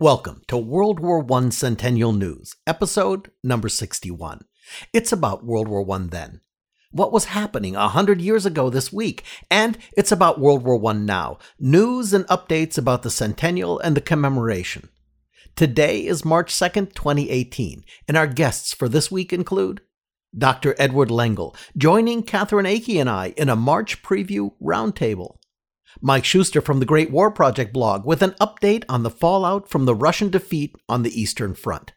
Welcome to World War I Centennial News, episode number 61. It's about World War I then. What was happening a hundred years ago this week, and it's about World War I now. News and updates about the centennial and the commemoration. Today is March 2nd, 2018, and our guests for this week include Dr. Edward Lengel, joining Catherine Akey and I in a March preview roundtable. Mike Shuster from the Great War Project blog with an update on the fallout from the Russian defeat on the Eastern Front.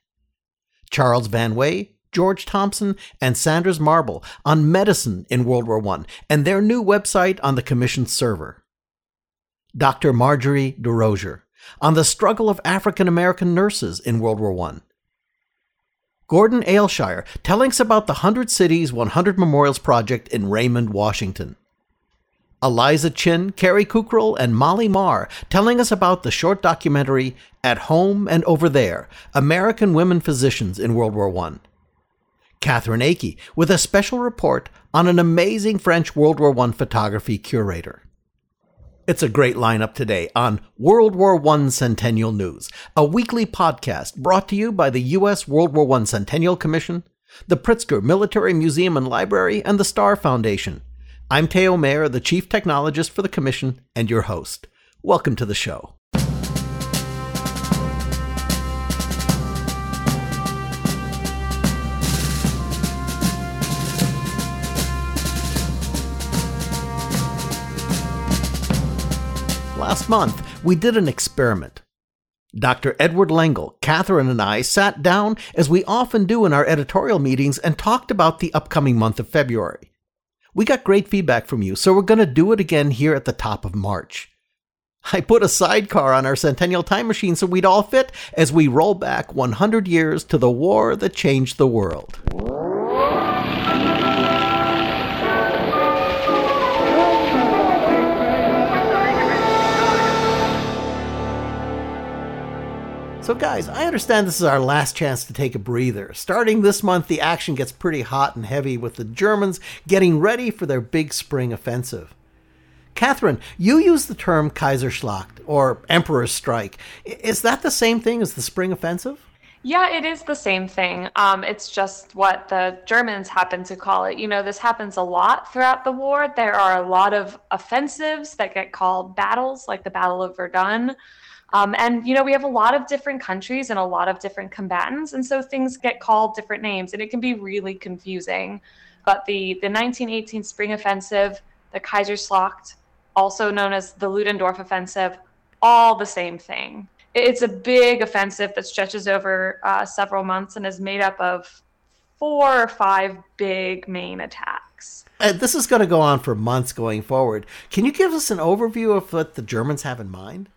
Charles Van Way, George Thompson, and Sanders Marble on medicine in World War I and their new website on the Commission's server. Dr. Marjorie DeRosier on the struggle of African American nurses in World War I. Gordon Aylshire telling us about the 100 Cities 100 Memorials Project in Raymond, Washington. Eliza Chin, Carrie Kukral, and Molly Marr telling us about the short documentary At Home and Over There American Women Physicians in World War I. Catherine Akey with a special report on an amazing French World War I photography curator. It's a great lineup today on World War I Centennial News, a weekly podcast brought to you by the U.S. World War I Centennial Commission, the Pritzker Military Museum and Library, and the Starr Foundation. I'm Theo Mayer, the Chief Technologist for the Commission, and your host. Welcome to the show. Last month, we did an experiment. Dr. Edward Lengel, Catherine, and I sat down, as we often do in our editorial meetings, and talked about the upcoming month of February. We got great feedback from you, so we're going to do it again here at the top of March. I put a sidecar on our Centennial Time Machine so we'd all fit as we roll back 100 years to the war that changed the world. So, guys, I understand this is our last chance to take a breather. Starting this month, the action gets pretty hot and heavy with the Germans getting ready for their big spring offensive. Catherine, you use the term Kaiserschlacht or Emperor's Strike. Is that the same thing as the spring offensive? Yeah, it is the same thing. Um, it's just what the Germans happen to call it. You know, this happens a lot throughout the war. There are a lot of offensives that get called battles, like the Battle of Verdun. Um, and, you know, we have a lot of different countries and a lot of different combatants. And so things get called different names and it can be really confusing. But the, the 1918 Spring Offensive, the Kaiserschlacht, also known as the Ludendorff Offensive, all the same thing. It's a big offensive that stretches over uh, several months and is made up of four or five big main attacks. And this is going to go on for months going forward. Can you give us an overview of what the Germans have in mind?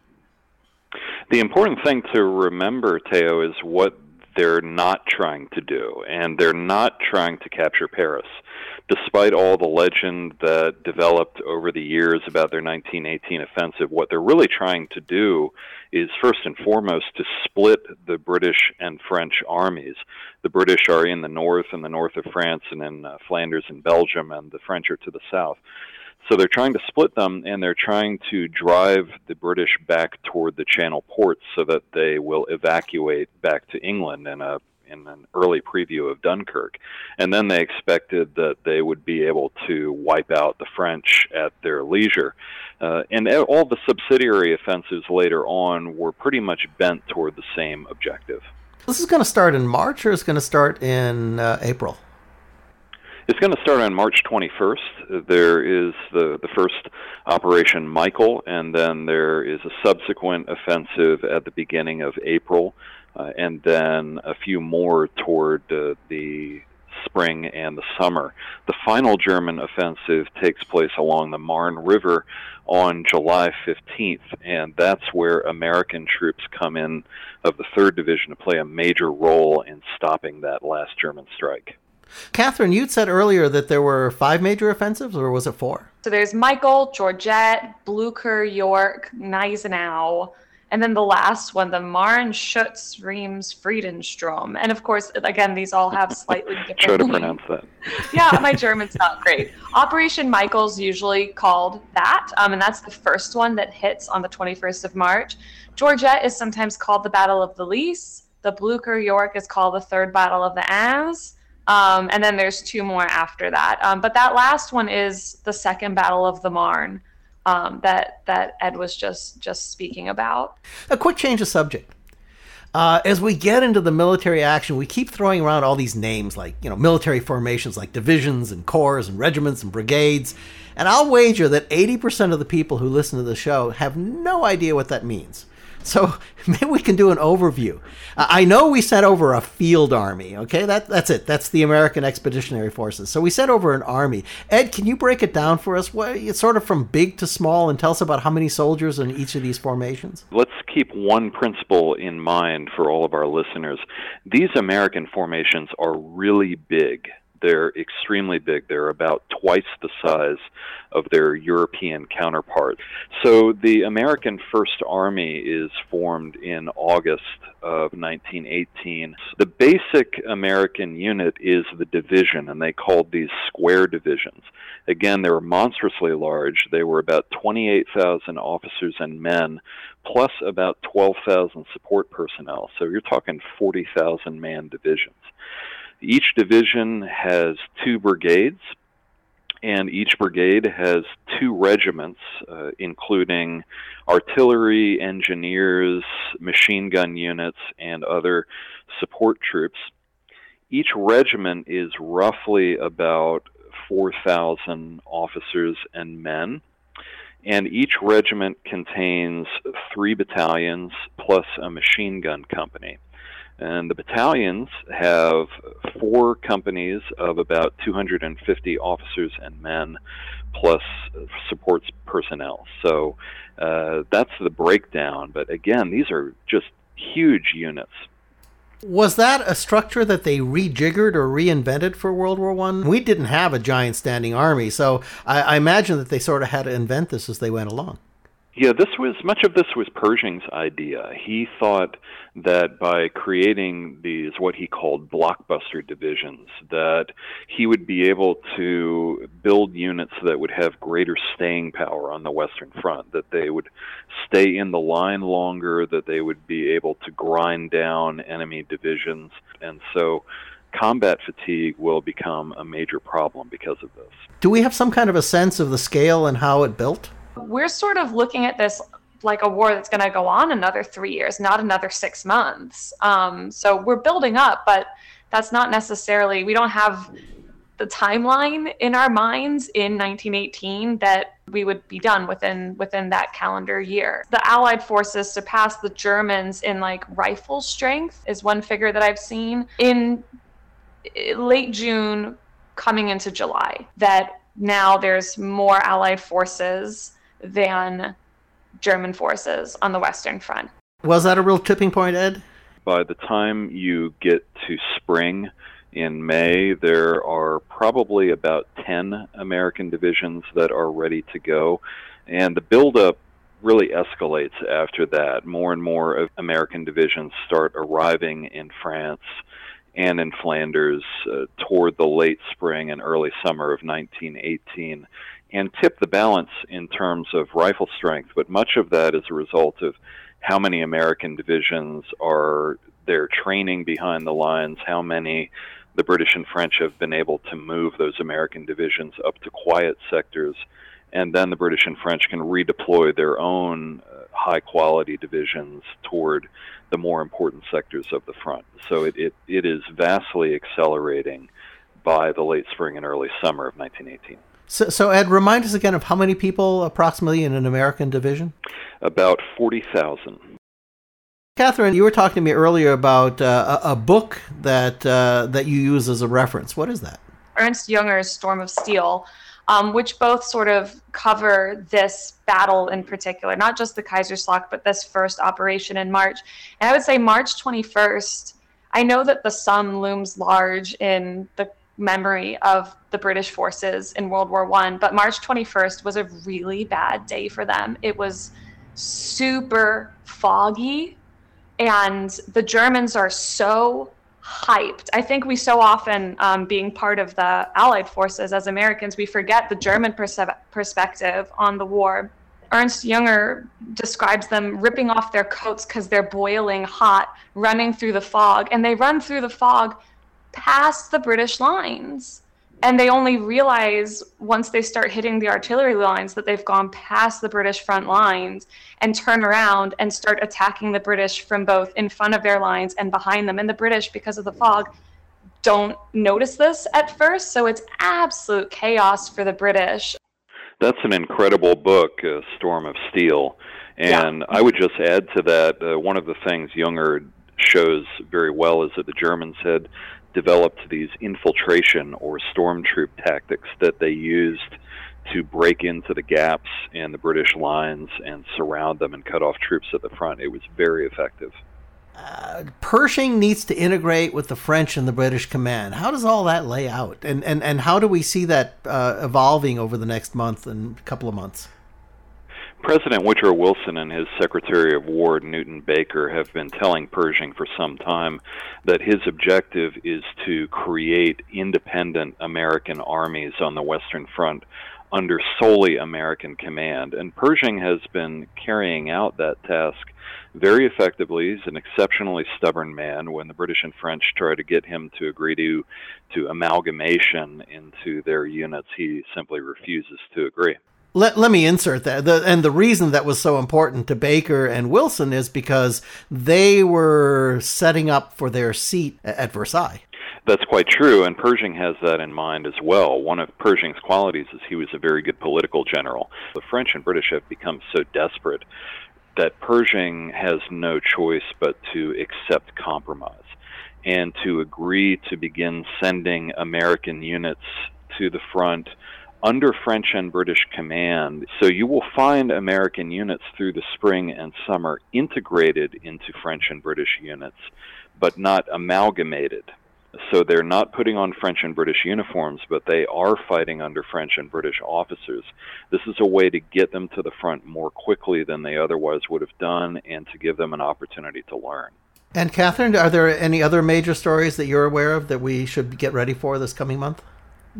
The important thing to remember, Theo, is what they're not trying to do, and they're not trying to capture Paris. Despite all the legend that developed over the years about their 1918 offensive, what they're really trying to do is first and foremost to split the British and French armies. The British are in the north, and the north of France, and in uh, Flanders and Belgium, and the French are to the south. So they're trying to split them, and they're trying to drive the British back toward the Channel ports so that they will evacuate back to England in a in an early preview of Dunkirk. And then they expected that they would be able to wipe out the French at their leisure. Uh, and all the subsidiary offensives later on were pretty much bent toward the same objective. This is going to start in March or is going to start in uh, April? It's going to start on March 21st. There is the, the first Operation Michael, and then there is a subsequent offensive at the beginning of April, uh, and then a few more toward uh, the spring and the summer. The final German offensive takes place along the Marne River on July 15th, and that's where American troops come in of the 3rd Division to play a major role in stopping that last German strike. Catherine, you'd said earlier that there were five major offensives, or was it four? So there's Michael, Georgette, Blucher, York, Gneisenau, And then the last one, the Marn Schutz Reims Friedensturm. And of course, again, these all have slightly different. Try to pronounce that. yeah, my German's not great. Operation Michael's usually called that, um, and that's the first one that hits on the 21st of March. Georgette is sometimes called the Battle of the Lys. The Blucher York is called the Third Battle of the Aisne. Um, and then there's two more after that. Um, but that last one is the Second Battle of the Marne um, that that Ed was just just speaking about. A quick change of subject. Uh, as we get into the military action, we keep throwing around all these names like you know military formations like divisions and corps and regiments and brigades, and I'll wager that 80% of the people who listen to the show have no idea what that means. So maybe we can do an overview. I know we sent over a field army. Okay, that that's it. That's the American Expeditionary Forces. So we sent over an army. Ed, can you break it down for us? What it's sort of from big to small, and tell us about how many soldiers in each of these formations. Let's keep one principle in mind for all of our listeners. These American formations are really big. They're extremely big. They're about twice the size of their European counterparts. So the American First Army is formed in August of 1918. The basic American unit is the division, and they called these square divisions. Again, they were monstrously large. They were about 28,000 officers and men, plus about 12,000 support personnel. So you're talking 40,000 man divisions. Each division has two brigades, and each brigade has two regiments, uh, including artillery, engineers, machine gun units, and other support troops. Each regiment is roughly about 4,000 officers and men, and each regiment contains three battalions plus a machine gun company. And the battalions have four companies of about 250 officers and men, plus supports personnel. So uh, that's the breakdown. But again, these are just huge units. Was that a structure that they rejiggered or reinvented for World War One? We didn't have a giant standing army, so I, I imagine that they sort of had to invent this as they went along. Yeah, this was much of this was Pershing's idea. He thought that by creating these what he called blockbuster divisions, that he would be able to build units that would have greater staying power on the Western Front, that they would stay in the line longer, that they would be able to grind down enemy divisions, and so combat fatigue will become a major problem because of this. Do we have some kind of a sense of the scale and how it built? We're sort of looking at this like a war that's going to go on another three years, not another six months. Um, so we're building up, but that's not necessarily, we don't have the timeline in our minds in 1918 that we would be done within within that calendar year. The Allied forces surpassed the Germans in like rifle strength is one figure that I've seen in late June coming into July that now there's more Allied forces than German forces on the Western Front. Was that a real tipping point, Ed? By the time you get to spring in May, there are probably about 10 American divisions that are ready to go. And the buildup really escalates after that. More and more American divisions start arriving in France and in Flanders uh, toward the late spring and early summer of 1918 and tip the balance in terms of rifle strength, but much of that is a result of how many American divisions are there training behind the lines, how many the British and French have been able to move those American divisions up to quiet sectors, and then the British and French can redeploy their own uh, high quality divisions toward the more important sectors of the front. So it, it, it is vastly accelerating by the late spring and early summer of 1918. So, so, Ed, remind us again of how many people approximately in an American division? About 40,000. Catherine, you were talking to me earlier about uh, a, a, book that uh, that you use as a reference. What is that? Ernst Junger's Storm of Steel, um, which both sort of cover this battle in particular, not just the Kaiserschlacht, but this first operation in March. And I would say March 21st. I know that the Somme looms large in the memory of the British forces in World War One, but March 21st was a really bad day for them. It was super foggy, and the Germans are so hyped. I think we so often, um, being part of the Allied forces as Americans, we forget the German perse- perspective on the war. Ernst Junger describes them ripping off their coats because they're boiling hot, running through the fog, and they run through the fog past the British lines and they only realize once they start hitting the artillery lines that they've gone past the British front lines and turn around and start attacking the British from both in front of their lines and behind them. And the British, because of the fog, don't notice this at first. So it's absolute chaos for the British. That's an incredible book, uh, Storm of Steel. And yeah. I would just add to that uh, one of the things Junger shows very well is that the Germans had developed these infiltration or stormtroop tactics that they used to break into the gaps in the British lines and surround them and cut off troops at the front. It was very effective. Uh, Pershing needs to integrate with the French and the British command. How does all that lay out, and and and how do we see that uh, evolving over the next month and couple of months? President Woodrow Wilson and his Secretary of War, Newton Baker, have been telling Pershing for some time that his objective is to create independent American armies on the Western Front under solely American command. And Pershing has been carrying out that task very effectively. He's an exceptionally stubborn man. When the British and French try to get him to agree to, to amalgamation into their units, he simply refuses to agree let, let me insert that. The, and the reason that was so important to Baker and Wilson is because they were setting up for their seat at Versailles. That's quite true, and Pershing has that in mind as well. One of Pershing's qualities is he was a very good political general. The French and British have become so desperate that Pershing has no choice but to accept compromise and to agree to begin sending American units to the front under French and British command. So you will find American units through the spring and summer integrated into French and British units, but not amalgamated. So they're not putting on French and British uniforms, but they are fighting under French and British officers. This is a way to get them to the front more quickly than they otherwise would have done and to give them an opportunity to learn. And Catherine, are there any other major stories that you're aware of that we should get ready for this coming month?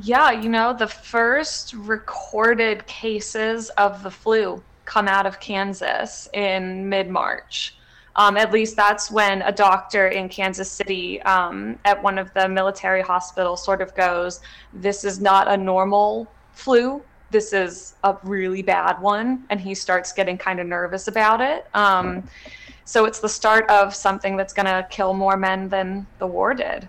Yeah, you know, the first recorded cases of the flu come out of Kansas in mid March. Um, at least that's when a doctor in Kansas City um, at one of the military hospitals sort of goes, This is not a normal flu. This is a really bad one. And he starts getting kind of nervous about it. Um, so it's the start of something that's going to kill more men than the war did.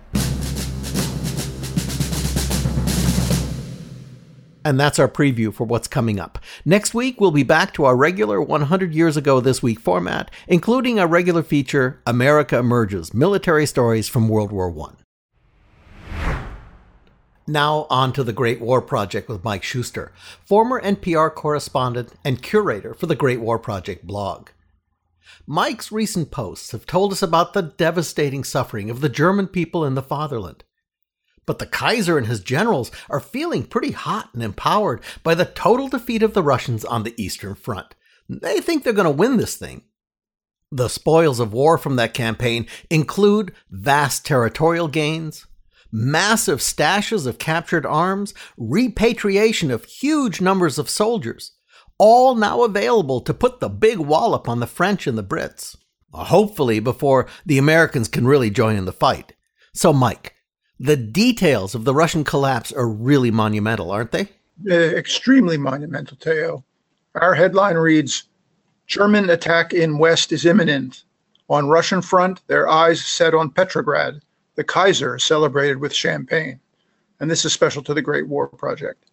And that's our preview for what's coming up. Next week, we'll be back to our regular 100 Years Ago This Week format, including our regular feature, America Emerges Military Stories from World War I. Now, on to the Great War Project with Mike Shuster, former NPR correspondent and curator for the Great War Project blog. Mike's recent posts have told us about the devastating suffering of the German people in the fatherland but the Kaiser and his generals are feeling pretty hot and empowered by the total defeat of the Russians on the Eastern Front. They think they're going to win this thing. The spoils of war from that campaign include vast territorial gains, massive stashes of captured arms, repatriation of huge numbers of soldiers, all now available to put the big wallop on the French and the Brits. Hopefully, before the Americans can really join in the fight. So, Mike, the details of the Russian collapse are really monumental, aren't they? Uh, extremely monumental, Theo. Our headline reads German attack in West is imminent. On Russian front, their eyes set on Petrograd. The Kaiser celebrated with champagne. And this is special to the Great War Project.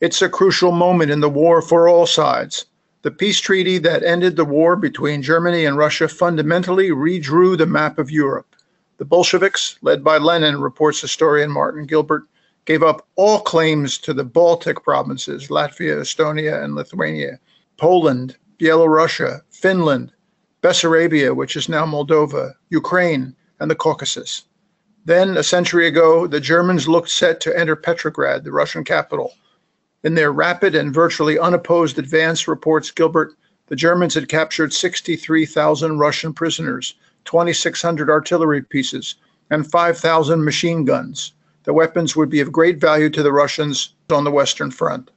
It's a crucial moment in the war for all sides. The peace treaty that ended the war between Germany and Russia fundamentally redrew the map of Europe. The Bolsheviks, led by Lenin, reports historian Martin Gilbert, gave up all claims to the Baltic provinces, Latvia, Estonia, and Lithuania, Poland, Byelorussia, Finland, Bessarabia, which is now Moldova, Ukraine, and the Caucasus. Then, a century ago, the Germans looked set to enter Petrograd, the Russian capital. In their rapid and virtually unopposed advance, reports Gilbert, The Germans had captured 63,000 Russian prisoners, 2,600 artillery pieces, and 5,000 machine guns. The weapons would be of great value to the Russians on the Western Front.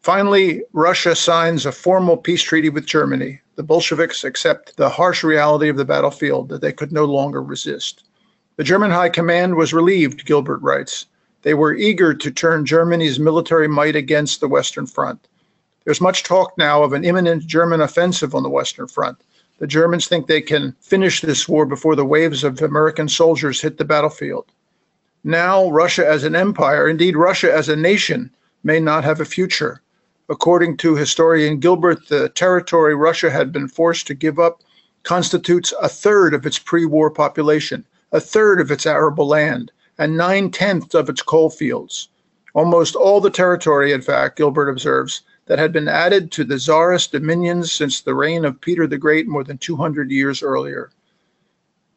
Finally, Russia signs a formal peace treaty with Germany. The Bolsheviks accept the harsh reality of the battlefield that they could no longer resist. The German High Command was relieved, Gilbert writes. They were eager to turn Germany's military might against the Western Front. There's much talk now of an imminent German offensive on the Western Front. The Germans think they can finish this war before the waves of American soldiers hit the battlefield. Now, Russia as an empire, indeed, Russia as a nation, may not have a future. According to historian Gilbert, the territory Russia had been forced to give up constitutes a third of its pre war population, a third of its arable land, and nine tenths of its coal fields. Almost all the territory, in fact, Gilbert observes, that had been added to the Tsarist dominions since the reign of Peter the Great more than 200 years earlier.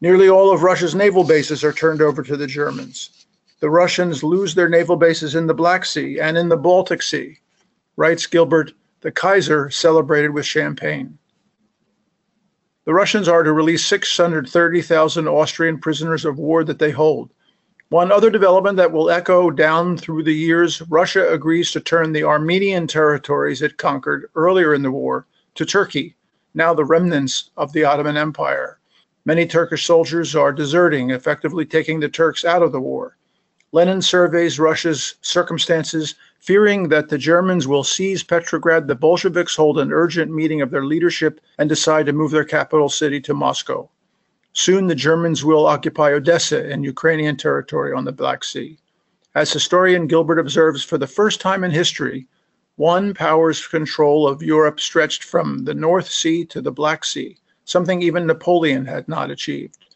Nearly all of Russia's naval bases are turned over to the Germans. The Russians lose their naval bases in the Black Sea and in the Baltic Sea. Writes Gilbert, the Kaiser celebrated with champagne. The Russians are to release 630,000 Austrian prisoners of war that they hold. One other development that will echo down through the years Russia agrees to turn the Armenian territories it conquered earlier in the war to Turkey, now the remnants of the Ottoman Empire. Many Turkish soldiers are deserting, effectively taking the Turks out of the war. Lenin surveys Russia's circumstances, fearing that the Germans will seize Petrograd. The Bolsheviks hold an urgent meeting of their leadership and decide to move their capital city to Moscow. Soon the Germans will occupy Odessa and Ukrainian territory on the Black Sea. As historian Gilbert observes, for the first time in history, one power's control of Europe stretched from the North Sea to the Black Sea, something even Napoleon had not achieved.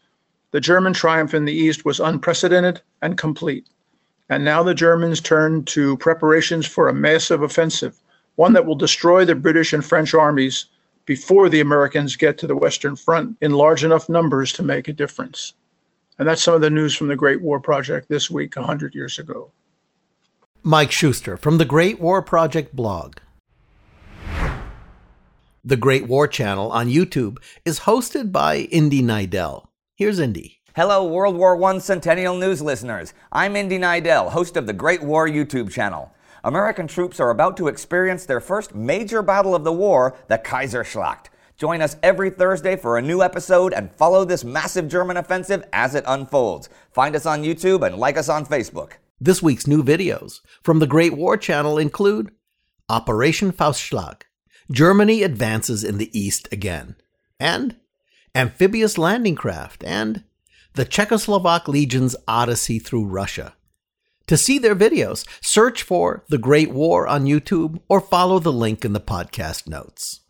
The German triumph in the East was unprecedented and complete. And now the Germans turn to preparations for a massive offensive, one that will destroy the British and French armies before the Americans get to the Western Front in large enough numbers to make a difference. And that's some of the news from the Great War Project this week, 100 years ago. Mike Shuster from the Great War Project blog. The Great War Channel on YouTube is hosted by Indy Neidell. Here's Indy. Hello, World War I Centennial News listeners. I'm Indy Neidell, host of the Great War YouTube channel. American troops are about to experience their first major battle of the war, the Kaiserschlacht. Join us every Thursday for a new episode and follow this massive German offensive as it unfolds. Find us on YouTube and like us on Facebook. This week's new videos from the Great War Channel include Operation Faustschlag, Germany advances in the east again, and amphibious landing craft, and the Czechoslovak Legion's odyssey through Russia. To see their videos, search for The Great War on YouTube or follow the link in the podcast notes.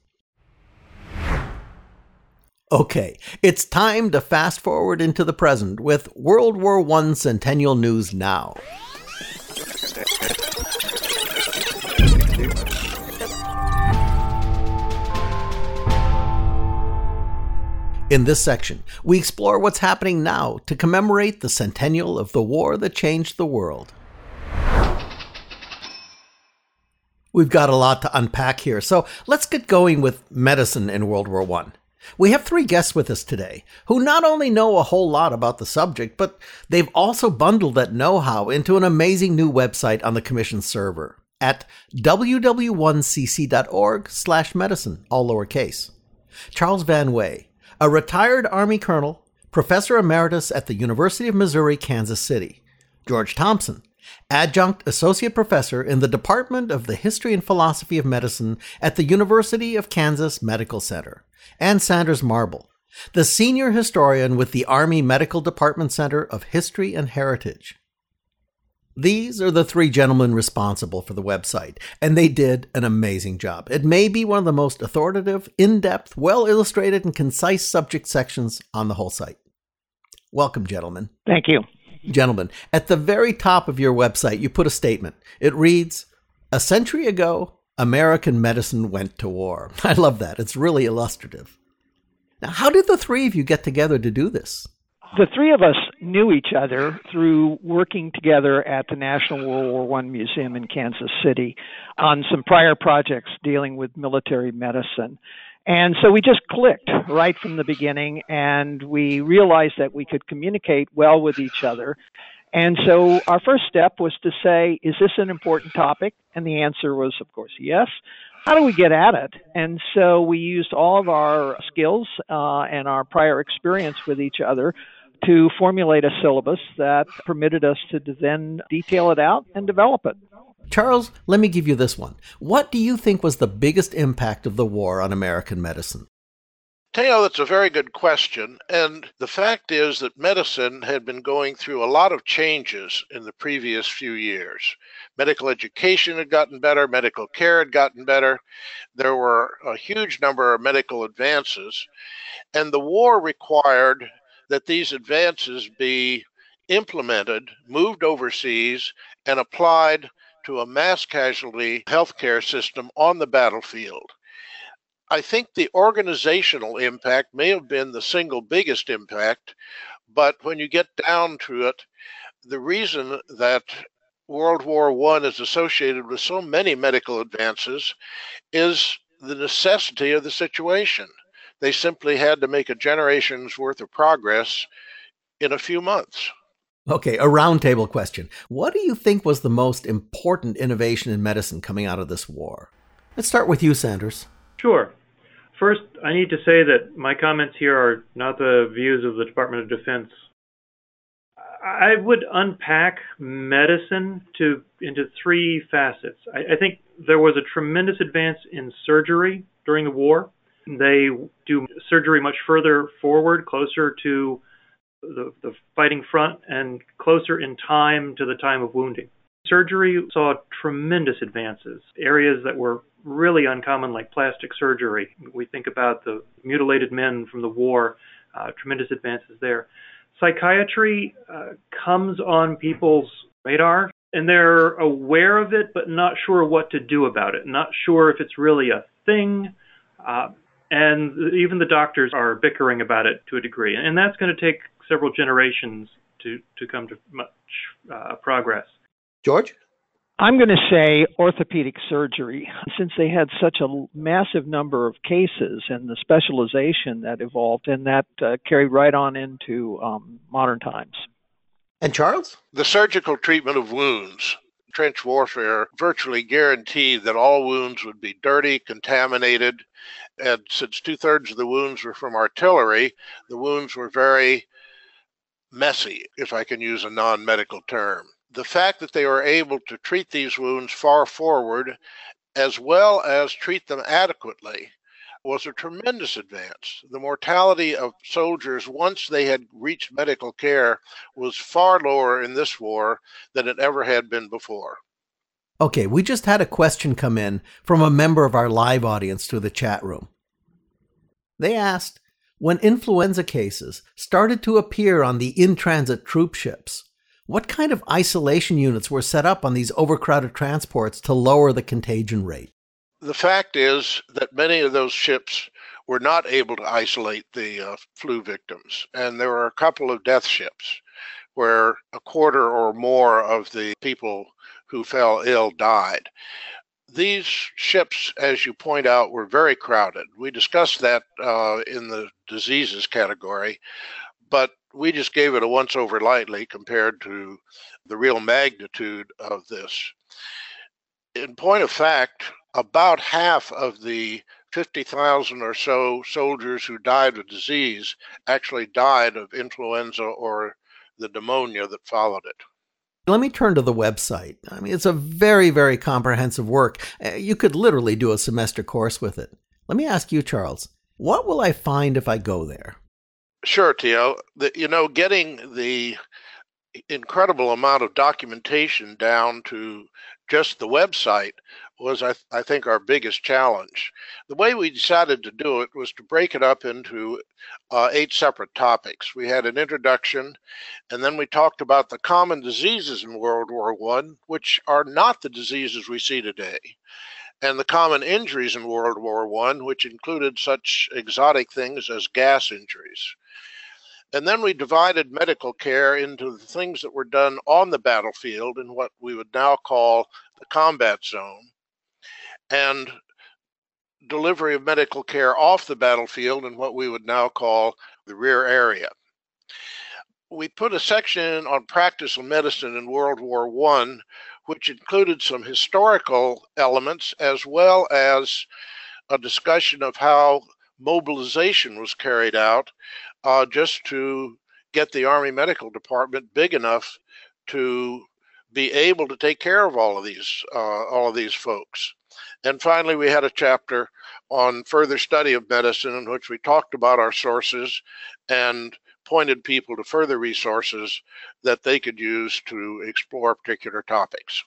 Okay, it's time to fast forward into the present with World War I Centennial News Now. In this section, we explore what's happening now to commemorate the centennial of the war that changed the world. We've got a lot to unpack here, so let's get going with medicine in World War I. We have three guests with us today who not only know a whole lot about the subject, but they've also bundled that know how into an amazing new website on the Commission server at ww1cc.org slash medicine, all lowercase. Charles Van Way, a retired Army colonel, professor emeritus at the University of Missouri, Kansas City. George Thompson, adjunct associate professor in the Department of the History and Philosophy of Medicine at the University of Kansas Medical Center. And Sanders Marble, the senior historian with the Army Medical Department Center of History and Heritage. These are the three gentlemen responsible for the website, and they did an amazing job. It may be one of the most authoritative, in depth, well illustrated, and concise subject sections on the whole site. Welcome, gentlemen. Thank you. Gentlemen, at the very top of your website, you put a statement. It reads A century ago, American medicine went to war. I love that. It's really illustrative. Now, how did the three of you get together to do this? The three of us knew each other through working together at the National World War I Museum in Kansas City on some prior projects dealing with military medicine. And so we just clicked right from the beginning, and we realized that we could communicate well with each other. And so our first step was to say, is this an important topic? And the answer was, of course, yes. How do we get at it? And so we used all of our skills uh, and our prior experience with each other to formulate a syllabus that permitted us to then detail it out and develop it. Charles, let me give you this one. What do you think was the biggest impact of the war on American medicine? Theo, that's a very good question. And the fact is that medicine had been going through a lot of changes in the previous few years. Medical education had gotten better, medical care had gotten better. There were a huge number of medical advances. And the war required that these advances be implemented, moved overseas, and applied to a mass casualty healthcare system on the battlefield. I think the organizational impact may have been the single biggest impact, but when you get down to it, the reason that World War I is associated with so many medical advances is the necessity of the situation. They simply had to make a generation's worth of progress in a few months. Okay, a roundtable question. What do you think was the most important innovation in medicine coming out of this war? Let's start with you, Sanders. Sure. First, I need to say that my comments here are not the views of the Department of Defense. I would unpack medicine to into three facets. I, I think there was a tremendous advance in surgery during the war. They do surgery much further forward, closer to the, the fighting front and closer in time to the time of wounding. Surgery saw tremendous advances. Areas that were really uncommon, like plastic surgery. We think about the mutilated men from the war, uh, tremendous advances there. Psychiatry uh, comes on people's radar, and they're aware of it, but not sure what to do about it, not sure if it's really a thing. Uh, and even the doctors are bickering about it to a degree, and that's going to take several generations to to come to much uh, progress. George. I'm going to say orthopedic surgery, since they had such a massive number of cases and the specialization that evolved, and that uh, carried right on into um, modern times. And Charles? The surgical treatment of wounds trench warfare virtually guaranteed that all wounds would be dirty, contaminated, and since two thirds of the wounds were from artillery, the wounds were very messy, if I can use a non medical term. The fact that they were able to treat these wounds far forward as well as treat them adequately was a tremendous advance. The mortality of soldiers once they had reached medical care was far lower in this war than it ever had been before. Okay, we just had a question come in from a member of our live audience through the chat room. They asked When influenza cases started to appear on the in transit troop ships, what kind of isolation units were set up on these overcrowded transports to lower the contagion rate? The fact is that many of those ships were not able to isolate the uh, flu victims, and there were a couple of death ships where a quarter or more of the people who fell ill died. These ships, as you point out, were very crowded. We discussed that uh, in the diseases category, but we just gave it a once over lightly compared to the real magnitude of this. In point of fact, about half of the 50,000 or so soldiers who died of disease actually died of influenza or the pneumonia that followed it. Let me turn to the website. I mean, it's a very, very comprehensive work. Uh, you could literally do a semester course with it. Let me ask you, Charles, what will I find if I go there? Sure, Theo. The, you know, getting the incredible amount of documentation down to just the website was, I, th- I, think, our biggest challenge. The way we decided to do it was to break it up into uh, eight separate topics. We had an introduction, and then we talked about the common diseases in World War One, which are not the diseases we see today, and the common injuries in World War One, which included such exotic things as gas injuries. And then we divided medical care into the things that were done on the battlefield in what we would now call the combat zone and delivery of medical care off the battlefield in what we would now call the rear area. We put a section on practice of medicine in World War I, which included some historical elements as well as a discussion of how mobilization was carried out uh, just to get the Army Medical Department big enough to be able to take care of all of these uh, all of these folks. And finally, we had a chapter on further study of medicine in which we talked about our sources and pointed people to further resources that they could use to explore particular topics.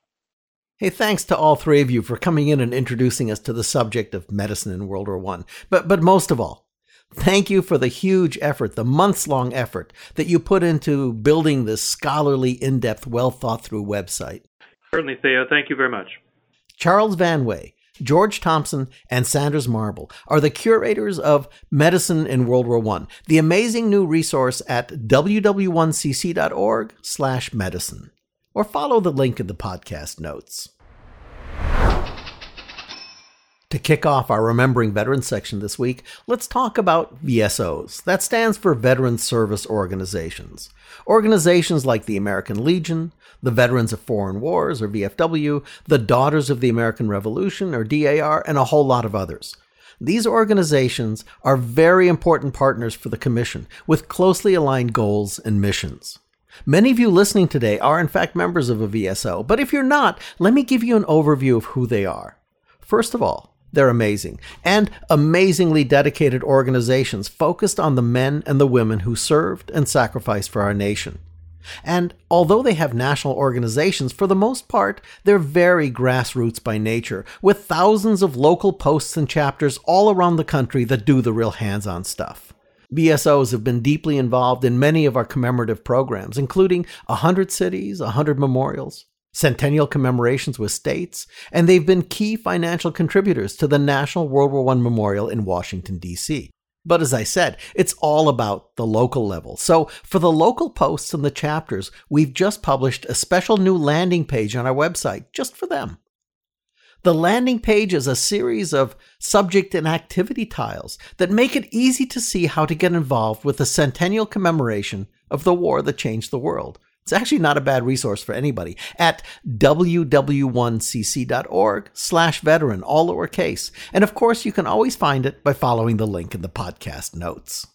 Hey, thanks to all three of you for coming in and introducing us to the subject of medicine in World War One. But but most of all, thank you for the huge effort, the months long effort that you put into building this scholarly, in depth, well thought through website. Certainly, Theo. Thank you very much. Charles Van Way, George Thompson, and Sanders Marble are the curators of Medicine in World War I, the amazing new resource at ww1cc.org/medicine, or follow the link in the podcast notes. To kick off our Remembering Veterans section this week, let's talk about VSOs. That stands for Veteran Service Organizations. Organizations like the American Legion, the Veterans of Foreign Wars, or VFW, the Daughters of the American Revolution, or DAR, and a whole lot of others. These organizations are very important partners for the Commission with closely aligned goals and missions. Many of you listening today are, in fact, members of a VSO, but if you're not, let me give you an overview of who they are. First of all, they're amazing and amazingly dedicated organizations focused on the men and the women who served and sacrificed for our nation. And although they have national organizations, for the most part, they're very grassroots by nature, with thousands of local posts and chapters all around the country that do the real hands on stuff. VSOs have been deeply involved in many of our commemorative programs, including 100 cities, 100 memorials, centennial commemorations with states, and they've been key financial contributors to the National World War I Memorial in Washington, D.C. But as I said, it's all about the local level. So for the local posts and the chapters, we've just published a special new landing page on our website just for them. The landing page is a series of subject and activity tiles that make it easy to see how to get involved with the centennial commemoration of the war that changed the world. It's actually not a bad resource for anybody at ww1cc.org slash veteran, all lowercase. And of course, you can always find it by following the link in the podcast notes.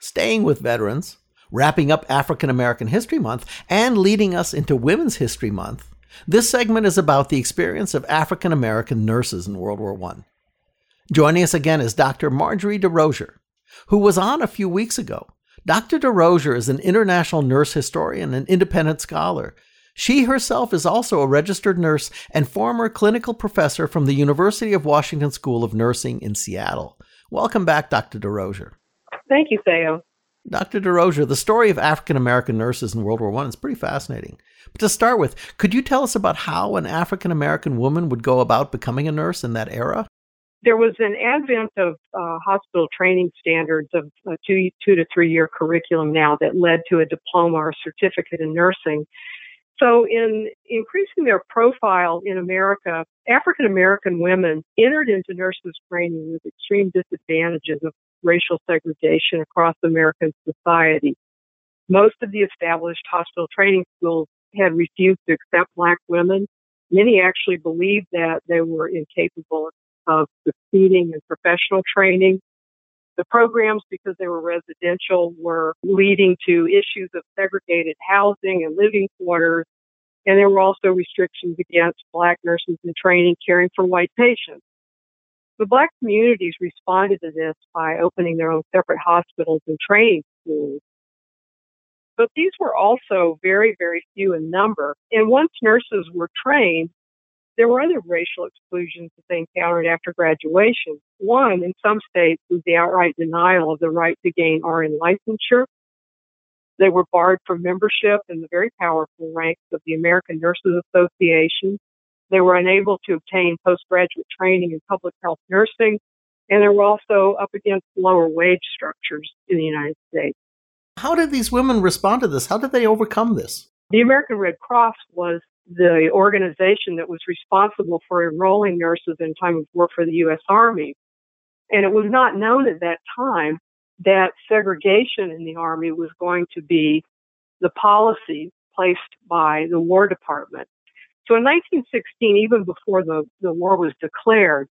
Staying with veterans, wrapping up African American History Month, and leading us into Women's History Month, this segment is about the experience of African American nurses in World War I. Joining us again is Dr. Marjorie DeRosier, who was on a few weeks ago Dr. DeRosier is an international nurse historian and independent scholar. She herself is also a registered nurse and former clinical professor from the University of Washington School of Nursing in Seattle. Welcome back, Dr. DeRosier. Thank you, Theo. Dr. DeRosier, the story of African American nurses in World War I is pretty fascinating. But to start with, could you tell us about how an African American woman would go about becoming a nurse in that era? There was an advent of uh, hospital training standards of a two, two to three year curriculum now that led to a diploma or certificate in nursing. So, in increasing their profile in America, African American women entered into nurses training with extreme disadvantages of racial segregation across American society. Most of the established hospital training schools had refused to accept black women. Many actually believed that they were incapable of of succeeding in professional training. The programs, because they were residential, were leading to issues of segregated housing and living quarters. And there were also restrictions against black nurses in training caring for white patients. The black communities responded to this by opening their own separate hospitals and training schools. But these were also very, very few in number. And once nurses were trained, there were other racial exclusions that they encountered after graduation. One, in some states, was the outright denial of the right to gain RN licensure. They were barred from membership in the very powerful ranks of the American Nurses Association. They were unable to obtain postgraduate training in public health nursing, and they were also up against lower wage structures in the United States. How did these women respond to this? How did they overcome this? The American Red Cross was the organization that was responsible for enrolling nurses in time of war for the U.S. Army. And it was not known at that time that segregation in the Army was going to be the policy placed by the War Department. So in 1916, even before the, the war was declared,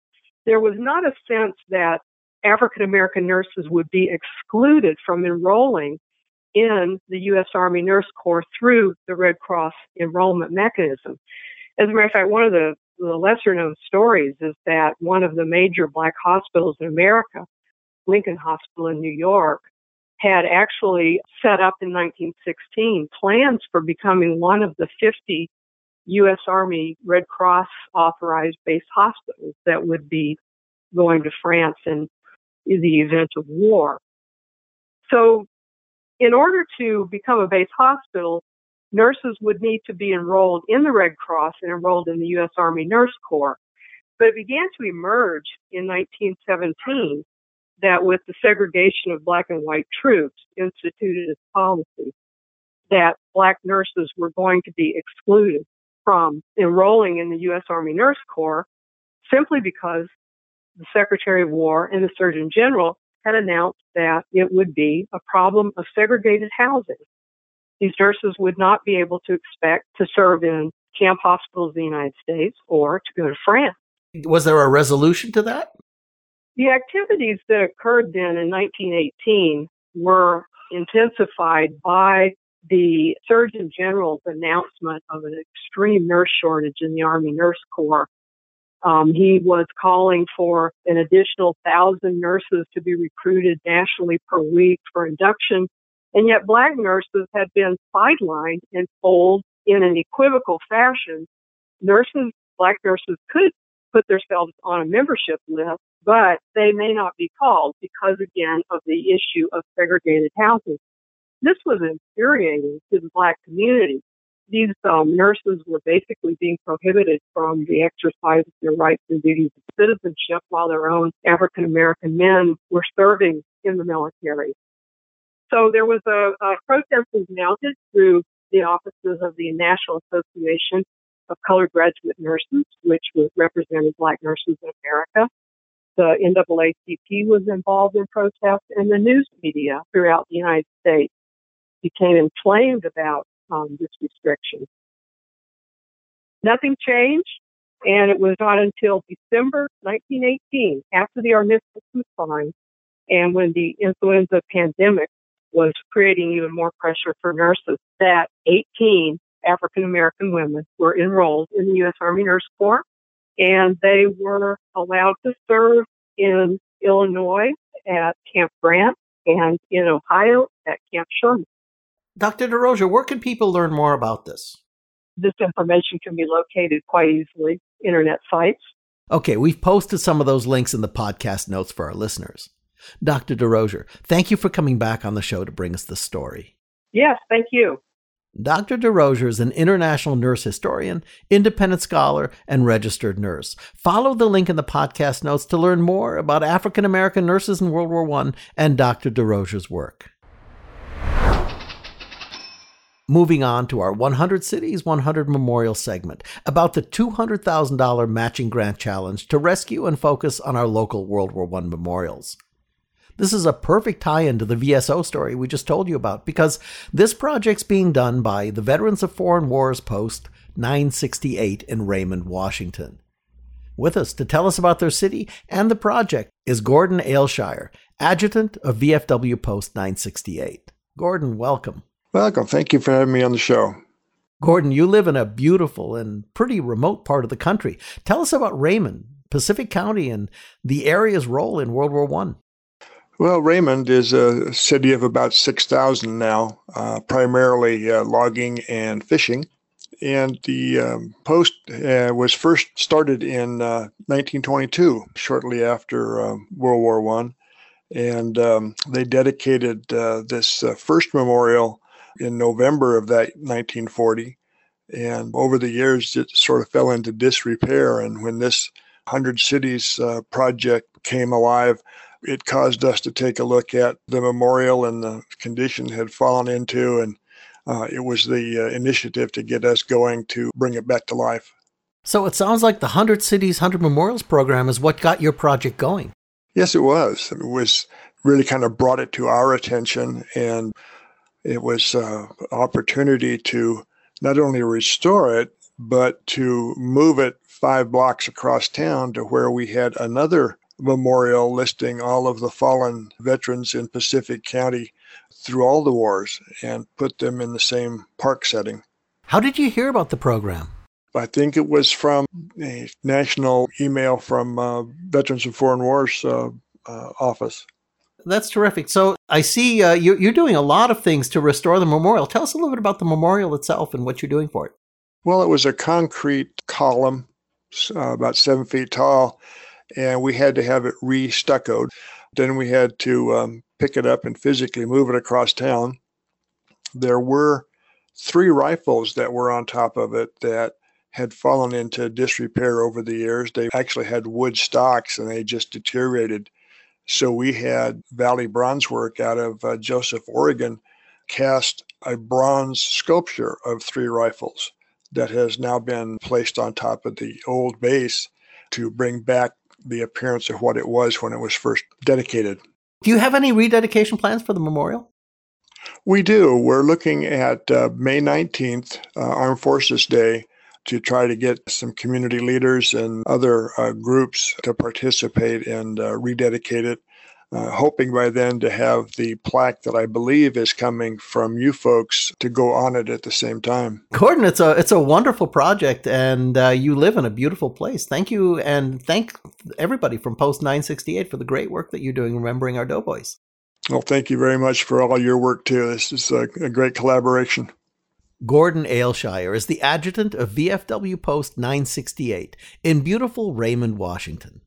there was not a sense that African American nurses would be excluded from enrolling in the U.S. Army Nurse Corps through the Red Cross enrollment mechanism. As a matter of fact, one of the, the lesser known stories is that one of the major black hospitals in America, Lincoln Hospital in New York, had actually set up in 1916 plans for becoming one of the 50 U.S. Army Red Cross authorized base hospitals that would be going to France in the event of war. So in order to become a base hospital, nurses would need to be enrolled in the Red Cross and enrolled in the U.S. Army Nurse Corps. But it began to emerge in 1917 that with the segregation of black and white troops instituted as policy, that black nurses were going to be excluded from enrolling in the U.S. Army Nurse Corps simply because the Secretary of War and the Surgeon General had announced that it would be a problem of segregated housing. These nurses would not be able to expect to serve in camp hospitals in the United States or to go to France. Was there a resolution to that? The activities that occurred then in 1918 were intensified by the Surgeon General's announcement of an extreme nurse shortage in the Army Nurse Corps um, he was calling for an additional thousand nurses to be recruited nationally per week for induction. And yet black nurses had been sidelined and told in an equivocal fashion, nurses, black nurses could put themselves on a membership list, but they may not be called because again of the issue of segregated housing. This was infuriating to the black community these um, nurses were basically being prohibited from the exercise of their rights and duties of citizenship while their own African American men were serving in the military. So there was a, a protest was mounted through the offices of the National Association of Colored Graduate Nurses, which was represented black nurses in America. The NAACP was involved in protest, and the news media throughout the United States became inflamed about um, this restriction. Nothing changed, and it was not until December 1918, after the armistice was signed, and when the influenza pandemic was creating even more pressure for nurses, that 18 African American women were enrolled in the U.S. Army Nurse Corps, and they were allowed to serve in Illinois at Camp Grant and in Ohio at Camp Sherman. Dr. DeRosier, where can people learn more about this? This information can be located quite easily, internet sites. Okay, we've posted some of those links in the podcast notes for our listeners. Dr. DeRosier, thank you for coming back on the show to bring us the story. Yes, thank you. Dr. DeRosier is an international nurse historian, independent scholar, and registered nurse. Follow the link in the podcast notes to learn more about African American nurses in World War I and Dr. DeRosier's work. Moving on to our 100 Cities, 100 Memorial segment about the $200,000 matching grant challenge to rescue and focus on our local World War I memorials. This is a perfect tie in to the VSO story we just told you about because this project's being done by the Veterans of Foreign Wars Post 968 in Raymond, Washington. With us to tell us about their city and the project is Gordon Ailshire, adjutant of VFW Post 968. Gordon, welcome. Welcome. Thank you for having me on the show. Gordon, you live in a beautiful and pretty remote part of the country. Tell us about Raymond, Pacific County, and the area's role in World War One. Well, Raymond is a city of about 6,000 now, uh, primarily uh, logging and fishing. And the um, post uh, was first started in 1922, uh, shortly after um, World War One, and um, they dedicated uh, this uh, first memorial in November of that 1940. And over the years, it sort of fell into disrepair. And when this 100 Cities uh, project came alive, it caused us to take a look at the memorial and the condition had fallen into. And uh, it was the uh, initiative to get us going to bring it back to life. So it sounds like the 100 Cities, 100 Memorials program is what got your project going. Yes, it was. It was really kind of brought it to our attention, and it was an uh, opportunity to not only restore it, but to move it five blocks across town to where we had another memorial listing all of the fallen veterans in Pacific County through all the wars and put them in the same park setting. How did you hear about the program? I think it was from a national email from uh, Veterans of Foreign Wars uh, uh, office. That's terrific. So I see uh, you're, you're doing a lot of things to restore the memorial. Tell us a little bit about the memorial itself and what you're doing for it. Well, it was a concrete column, uh, about seven feet tall, and we had to have it re stuccoed. Then we had to um, pick it up and physically move it across town. There were three rifles that were on top of it that had fallen into disrepair over the years. They actually had wood stocks and they just deteriorated. So we had Valley Bronze Work out of uh, Joseph, Oregon, cast a bronze sculpture of three rifles that has now been placed on top of the old base to bring back the appearance of what it was when it was first dedicated. Do you have any rededication plans for the memorial? We do. We're looking at uh, May 19th, uh, Armed Forces Day, to try to get some community leaders and other uh, groups to participate and uh, rededicate it uh, hoping by then to have the plaque that I believe is coming from you folks to go on it at the same time. Gordon, it's a it's a wonderful project, and uh, you live in a beautiful place. Thank you, and thank everybody from Post 968 for the great work that you're doing remembering our doughboys. Well, thank you very much for all your work too. This is a, a great collaboration. Gordon Ailshire is the adjutant of VFW Post 968 in beautiful Raymond, Washington.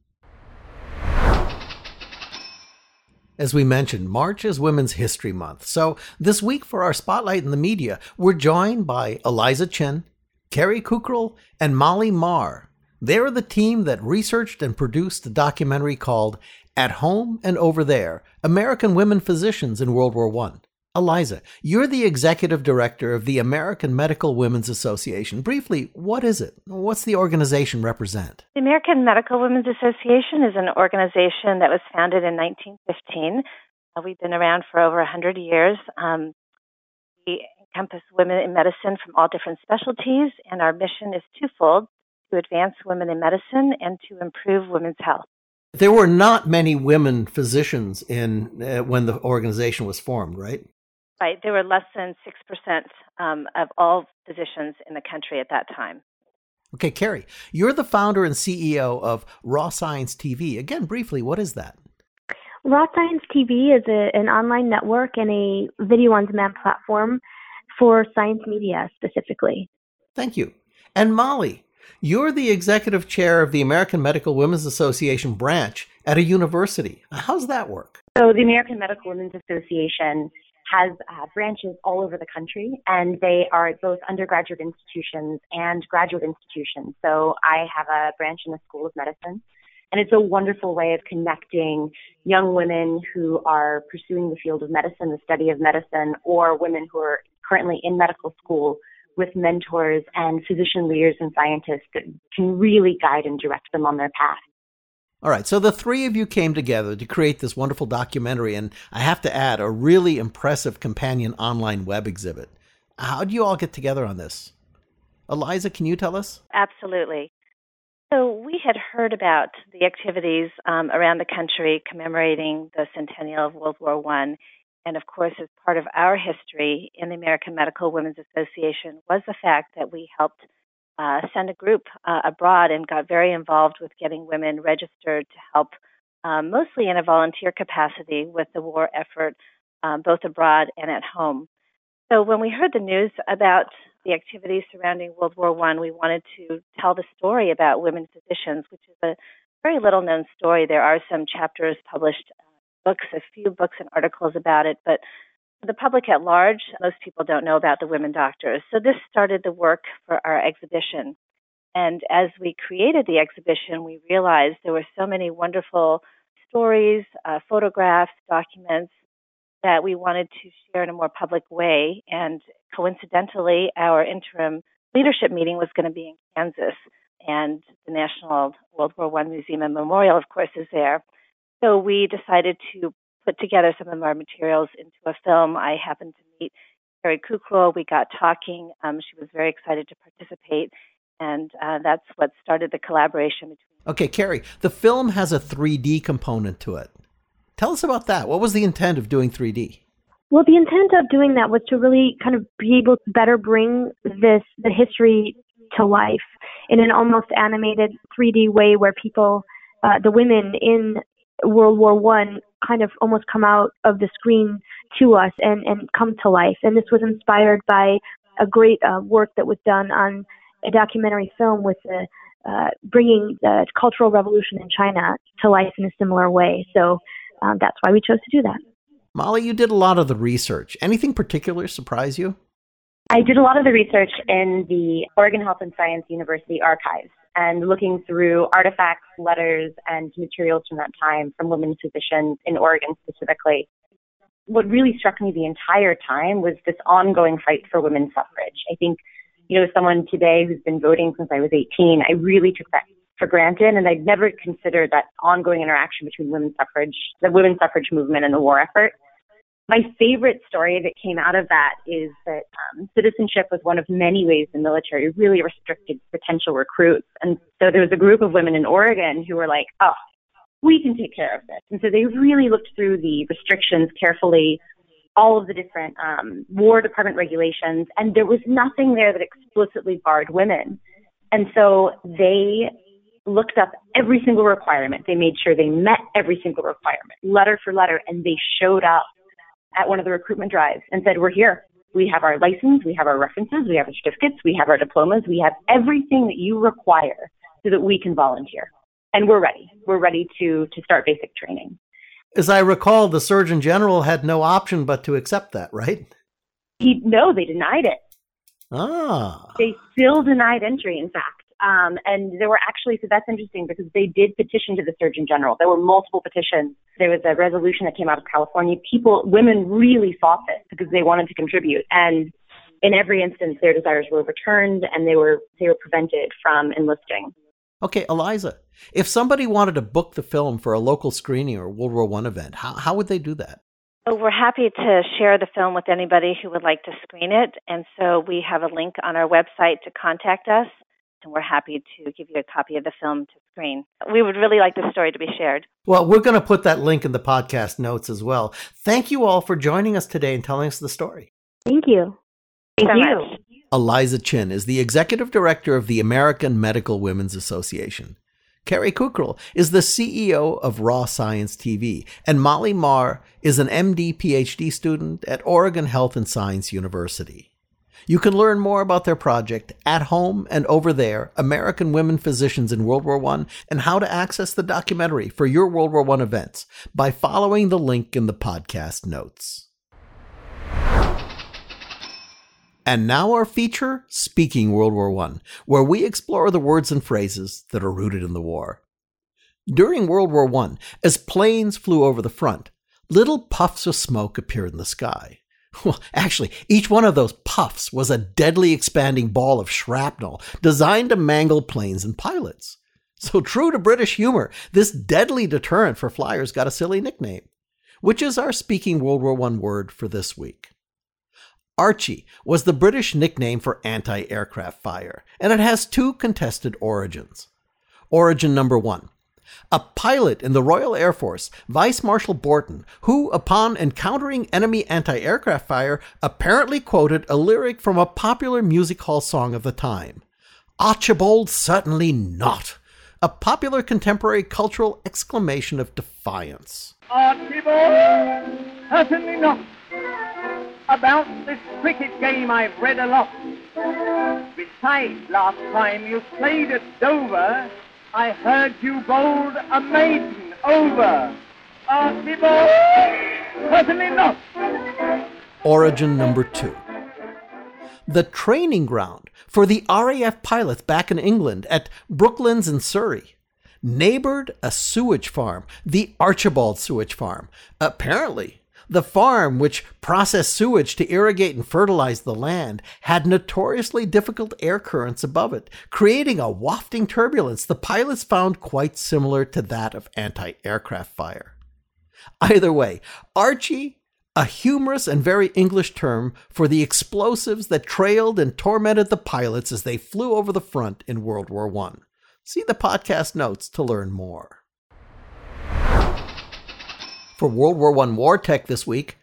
As we mentioned, March is Women's History Month. So this week for our spotlight in the media, we're joined by Eliza Chin, Carrie Kukral, and Molly Marr. They're the team that researched and produced a documentary called At Home and Over There American Women Physicians in World War I. Eliza, you're the executive director of the American Medical Women's Association. Briefly, what is it? What's the organization represent? The American Medical Women's Association is an organization that was founded in 1915. Uh, we've been around for over 100 years. Um, we encompass women in medicine from all different specialties, and our mission is twofold to advance women in medicine and to improve women's health. There were not many women physicians in uh, when the organization was formed, right? Right. There were less than 6% um, of all physicians in the country at that time. Okay, Carrie, you're the founder and CEO of Raw Science TV. Again, briefly, what is that? Raw Science TV is a, an online network and a video on demand platform for science media specifically. Thank you. And Molly, you're the executive chair of the American Medical Women's Association branch at a university. How's that work? So, the American Medical Women's Association has uh, branches all over the country, and they are both undergraduate institutions and graduate institutions. So I have a branch in the School of Medicine, and it's a wonderful way of connecting young women who are pursuing the field of medicine, the study of medicine, or women who are currently in medical school with mentors and physician leaders and scientists that can really guide and direct them on their path. All right, so the three of you came together to create this wonderful documentary, and I have to add, a really impressive companion online web exhibit. How do you all get together on this? Eliza, can you tell us? Absolutely. So, we had heard about the activities um, around the country commemorating the centennial of World War I. And of course, as part of our history in the American Medical Women's Association was the fact that we helped uh, sent a group uh, abroad and got very involved with getting women registered to help, um, mostly in a volunteer capacity, with the war effort, um, both abroad and at home. So when we heard the news about the activities surrounding World War One, we wanted to tell the story about women physicians, which is a very little known story. There are some chapters published, uh, books, a few books and articles about it, but the public at large, most people don't know about the women doctors. So this started the work for our exhibition. And as we created the exhibition, we realized there were so many wonderful stories, uh, photographs, documents that we wanted to share in a more public way. And coincidentally, our interim leadership meeting was going to be in Kansas, and the National World War I Museum and Memorial, of course, is there. So we decided to put together some of our materials into a film. I happened to meet Carrie Kukral. We got talking. Um, she was very excited to participate, and uh, that's what started the collaboration between. Okay, Carrie, the film has a 3D component to it. Tell us about that. What was the intent of doing 3D? Well, the intent of doing that was to really kind of be able to better bring this the history to life in an almost animated 3D way, where people, uh, the women in World War One, kind of almost come out of the screen to us and and come to life. And this was inspired by a great uh, work that was done on a documentary film with the uh, bringing the Cultural Revolution in China to life in a similar way. So um, that's why we chose to do that. Molly, you did a lot of the research. Anything particular surprise you? I did a lot of the research in the Oregon Health and Science University archives and looking through artifacts, letters, and materials from that time from women physicians in Oregon specifically. What really struck me the entire time was this ongoing fight for women's suffrage. I think, you know, someone today who's been voting since I was 18, I really took that for granted, and I'd never considered that ongoing interaction between women's suffrage, the women's suffrage movement, and the war effort. My favorite story that came out of that is that um, citizenship was one of many ways the military really restricted potential recruits. And so there was a group of women in Oregon who were like, oh, we can take care of this. And so they really looked through the restrictions carefully, all of the different um, War Department regulations, and there was nothing there that explicitly barred women. And so they looked up every single requirement. They made sure they met every single requirement, letter for letter, and they showed up at one of the recruitment drives and said, We're here. We have our license, we have our references, we have our certificates, we have our diplomas, we have everything that you require so that we can volunteer. And we're ready. We're ready to, to start basic training. As I recall, the Surgeon General had no option but to accept that, right? He, no, they denied it. Ah. They still denied entry, in fact. Um, and there were actually, so that's interesting because they did petition to the Surgeon General. There were multiple petitions. There was a resolution that came out of California. People, women really fought this because they wanted to contribute. And in every instance, their desires were returned and they were, they were prevented from enlisting. Okay, Eliza, if somebody wanted to book the film for a local screening or World War One event, how, how would they do that? Oh, we're happy to share the film with anybody who would like to screen it. And so we have a link on our website to contact us and we're happy to give you a copy of the film to screen. We would really like the story to be shared. Well, we're going to put that link in the podcast notes as well. Thank you all for joining us today and telling us the story. Thank you. Thank so you. Much. Eliza Chin is the executive director of the American Medical Women's Association. Carrie Kukral is the CEO of Raw Science TV, and Molly Marr is an MD PhD student at Oregon Health and Science University. You can learn more about their project at home and over there, American Women Physicians in World War I, and how to access the documentary for your World War I events by following the link in the podcast notes. And now our feature, Speaking World War I, where we explore the words and phrases that are rooted in the war. During World War I, as planes flew over the front, little puffs of smoke appeared in the sky. Well, actually, each one of those puffs was a deadly expanding ball of shrapnel designed to mangle planes and pilots. So, true to British humor, this deadly deterrent for flyers got a silly nickname, which is our speaking World War I word for this week. Archie was the British nickname for anti aircraft fire, and it has two contested origins. Origin number one a pilot in the Royal Air Force, Vice Marshal Borton, who, upon encountering enemy anti aircraft fire, apparently quoted a lyric from a popular music hall song of the time Archibald, certainly not. A popular contemporary cultural exclamation of defiance. Archibald, certainly not. About this cricket game I've read a lot. Besides, last time you played at Dover, I heard you bowled a maiden over. Archibald? Certainly not. Origin number two. The training ground for the RAF pilots back in England at Brooklands in Surrey neighbored a sewage farm, the Archibald Sewage Farm. Apparently, The farm, which processed sewage to irrigate and fertilize the land, had notoriously difficult air currents above it, creating a wafting turbulence the pilots found quite similar to that of anti aircraft fire. Either way, Archie a humorous and very English term for the explosives that trailed and tormented the pilots as they flew over the front in World War I. See the podcast notes to learn more. For World War I War Tech this week,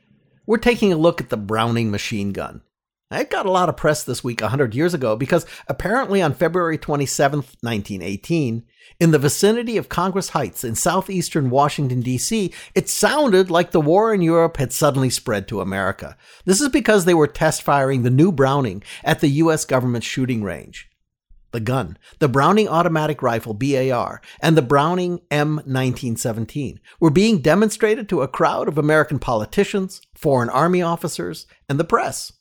we're taking a look at the Browning machine gun. It got a lot of press this week 100 years ago because apparently on February 27, 1918, in the vicinity of Congress Heights in southeastern Washington, D.C., it sounded like the war in Europe had suddenly spread to America. This is because they were test firing the new Browning at the U.S. government shooting range. The gun, the Browning Automatic Rifle BAR, and the Browning M1917 were being demonstrated to a crowd of American politicians, foreign army officers, and the press.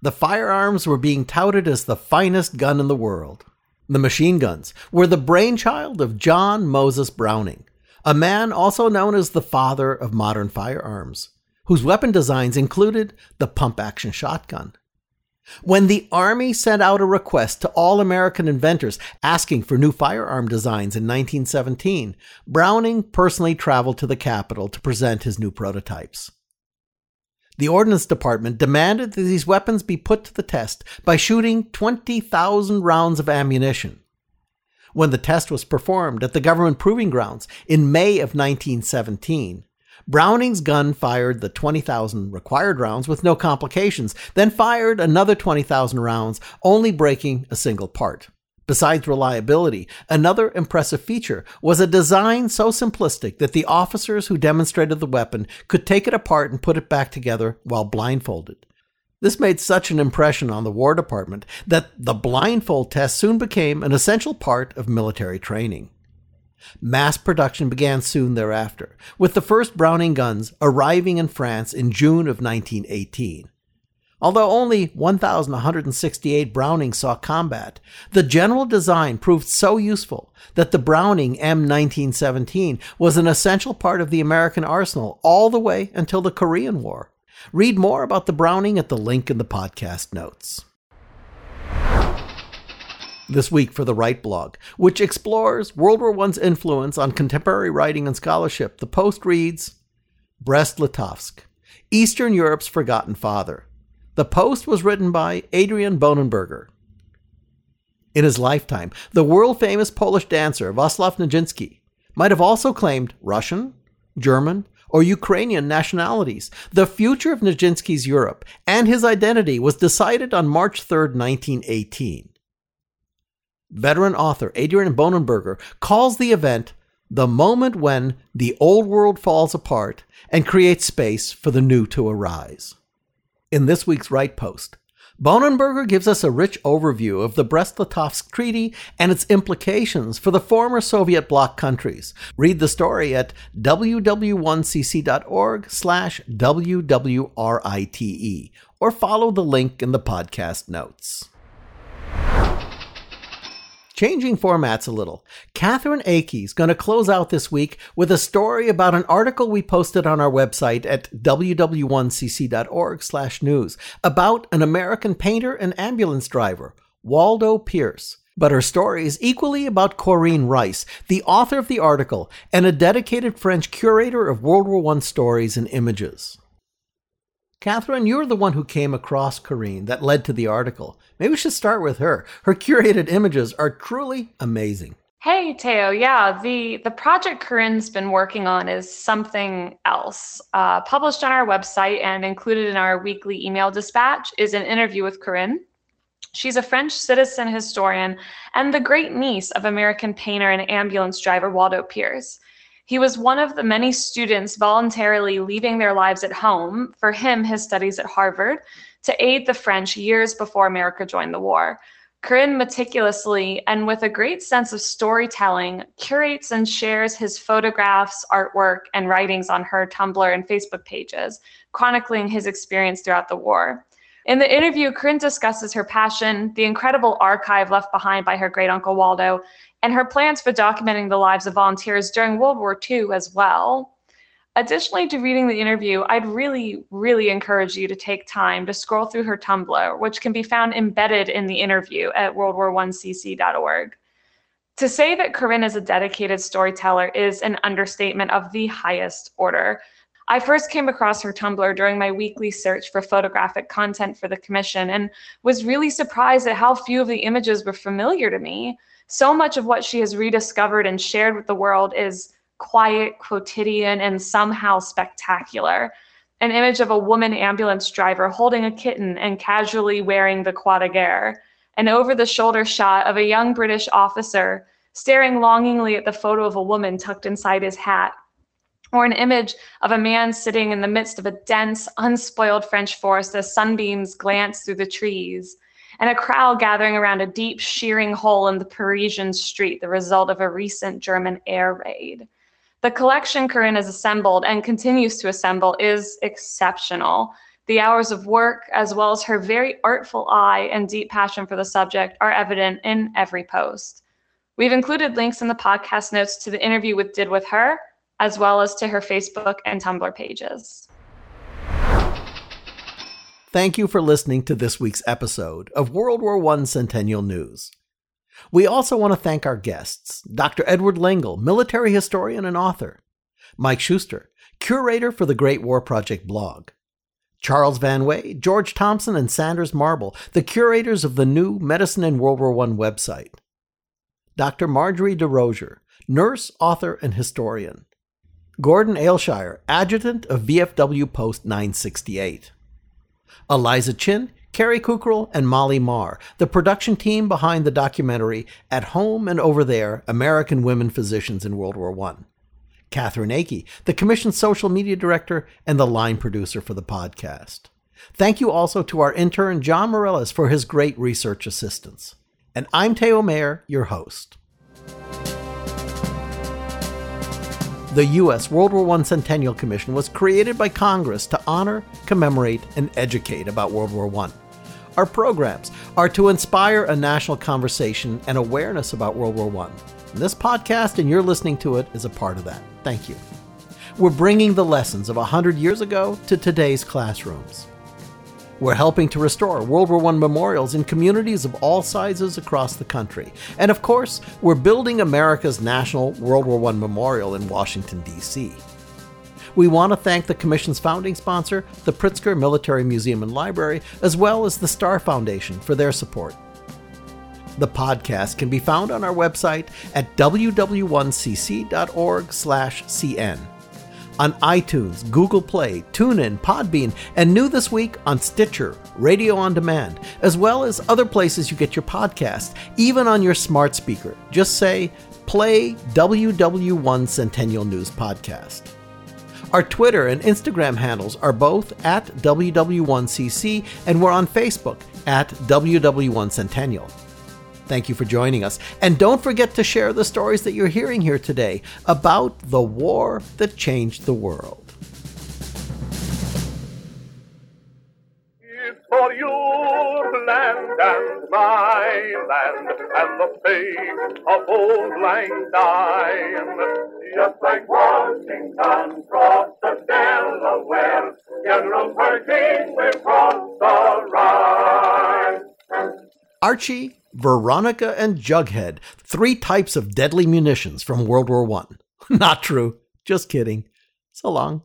The firearms were being touted as the finest gun in the world. The machine guns were the brainchild of John Moses Browning, a man also known as the father of modern firearms, whose weapon designs included the pump action shotgun. When the Army sent out a request to all American inventors asking for new firearm designs in 1917, Browning personally traveled to the Capitol to present his new prototypes. The Ordnance Department demanded that these weapons be put to the test by shooting 20,000 rounds of ammunition. When the test was performed at the government proving grounds in May of 1917, Browning's gun fired the 20,000 required rounds with no complications, then fired another 20,000 rounds, only breaking a single part. Besides reliability, another impressive feature was a design so simplistic that the officers who demonstrated the weapon could take it apart and put it back together while blindfolded. This made such an impression on the War Department that the blindfold test soon became an essential part of military training. Mass production began soon thereafter, with the first Browning guns arriving in France in June of 1918. Although only 1,168 Brownings saw combat, the general design proved so useful that the Browning M1917 was an essential part of the American arsenal all the way until the Korean War. Read more about the Browning at the link in the podcast notes. This week for the WWrite blog, which explores World War I's influence on contemporary writing and scholarship, the post reads Brest-Litovsk, Eastern Europe's Forgotten Father. The post was written by Adrian Bonenberger. In his lifetime, the world famous Polish dancer Wacław Nijinsky might have also claimed Russian, German, or Ukrainian nationalities. The future of Nijinsky's Europe and his identity was decided on March 3, 1918. Veteran author Adrian Bonenberger calls the event the moment when the old world falls apart and creates space for the new to arise in this week's WWrite Post. Bonenberger gives us a rich overview of the Brest-Litovsk Treaty and its implications for the former Soviet bloc countries. Read the story at ww1cc.org slash wwrite or follow the link in the podcast notes. Changing formats a little, Catherine Akey is going to close out this week with a story about an article we posted on our website at ww1cc.org/news about an American painter and ambulance driver, Waldo Peirce. But her story is equally about Corinne Rice, the author of the article and a dedicated French curator of World War I stories and images. Catherine, you're the one who came across Corinne that led to the article. Maybe we should start with her. Her curated images are truly amazing. Hey Theo, yeah, the the project Corinne's been working on is something else. Uh, published on our website and included in our weekly email dispatch is an interview with Corinne. She's a French citizen historian and the great niece of American painter and ambulance driver Waldo Peirce. He was one of the many students voluntarily leaving their lives at home, for him, his studies at Harvard, to aid the French years before America joined the war. Corinne meticulously and with a great sense of storytelling curates and shares his photographs, artwork, and writings on her Tumblr and Facebook pages, chronicling his experience throughout the war. In the interview, Corinne discusses her passion, the incredible archive left behind by her great uncle Waldo, and her plans for documenting the lives of volunteers during World War II as well. Additionally to reading the interview, I'd really, really encourage you to take time to scroll through her Tumblr, which can be found embedded in the interview at worldwar1cc.org. To say that Corinne is a dedicated storyteller is an understatement of the highest order. I first came across her Tumblr during my weekly search for photographic content for the commission and was really surprised at how few of the images were familiar to me. So much of what she has rediscovered and shared with the world is quiet, quotidian, and somehow spectacular. An image of a woman ambulance driver holding a kitten and casually wearing the croix de guerre. An over the shoulder shot of a young British officer staring longingly at the photo of a woman tucked inside his hat. Or an image of a man sitting in the midst of a dense, unspoiled French forest as sunbeams glance through the trees and a crowd gathering around a deep shearing hole in the Parisian street, the result of a recent German air raid. The collection Corinne has assembled and continues to assemble is exceptional. The hours of work, as well as her very artful eye and deep passion for the subject, are evident in every post. We've included links in the podcast notes to the interview with did with her, as well as to her Facebook and Tumblr pages. Thank you for listening to this week's episode of World War I Centennial News. We also want to thank our guests Dr. Edward Lengel, military historian and author, Mike Shuster, curator for the Great War Project blog, Charles Van Way, George Thompson, and Sanders Marble, the curators of the new Medicine in World War I website, Dr. Marjorie DeRosier, nurse, author, and historian, Gordon Ailshire, adjutant of VFW Post 968, Eliza Chin, Carrie Kukral, and Molly Marr, the production team behind the documentary At Home and Over There American Women Physicians in World War I. Catherine Akey, the Commission's social media director and the line producer for the podcast. Thank you also to our intern, John Morellis, for his great research assistance. And I'm Theo Mayer, your host. The U.S. World War I Centennial Commission was created by Congress to honor, commemorate, and educate about World War I. Our programs are to inspire a national conversation and awareness about World War I. And this podcast and you're listening to it is a part of that. Thank you. We're bringing the lessons of 100 years ago to today's classrooms. We're helping to restore World War I memorials in communities of all sizes across the country. And of course, we're building America's National World War I Memorial in Washington, D.C. We want to thank the Commission's founding sponsor, the Pritzker Military Museum and Library, as well as the Starr Foundation for their support. The podcast can be found on our website at ww1cc.org/cn, on iTunes, Google Play, TuneIn, Podbean, and new this week on Stitcher, Radio on Demand, as well as other places you get your podcast, even on your smart speaker. Just say, play WW1 Centennial News Podcast. Our Twitter and Instagram handles are both at WW1CC, and we're on Facebook at WW1 Centennial. Thank you for joining us. And don't forget to share the stories that you're hearing here today about the war that changed the world. for your land and my land and the of old lang syne. Just like Washington crossed the Delaware, General Pershing will cross the Rhine. Archie, Veronica, and Jughead, three types of deadly munitions from World War I. Not true. Just kidding. So long.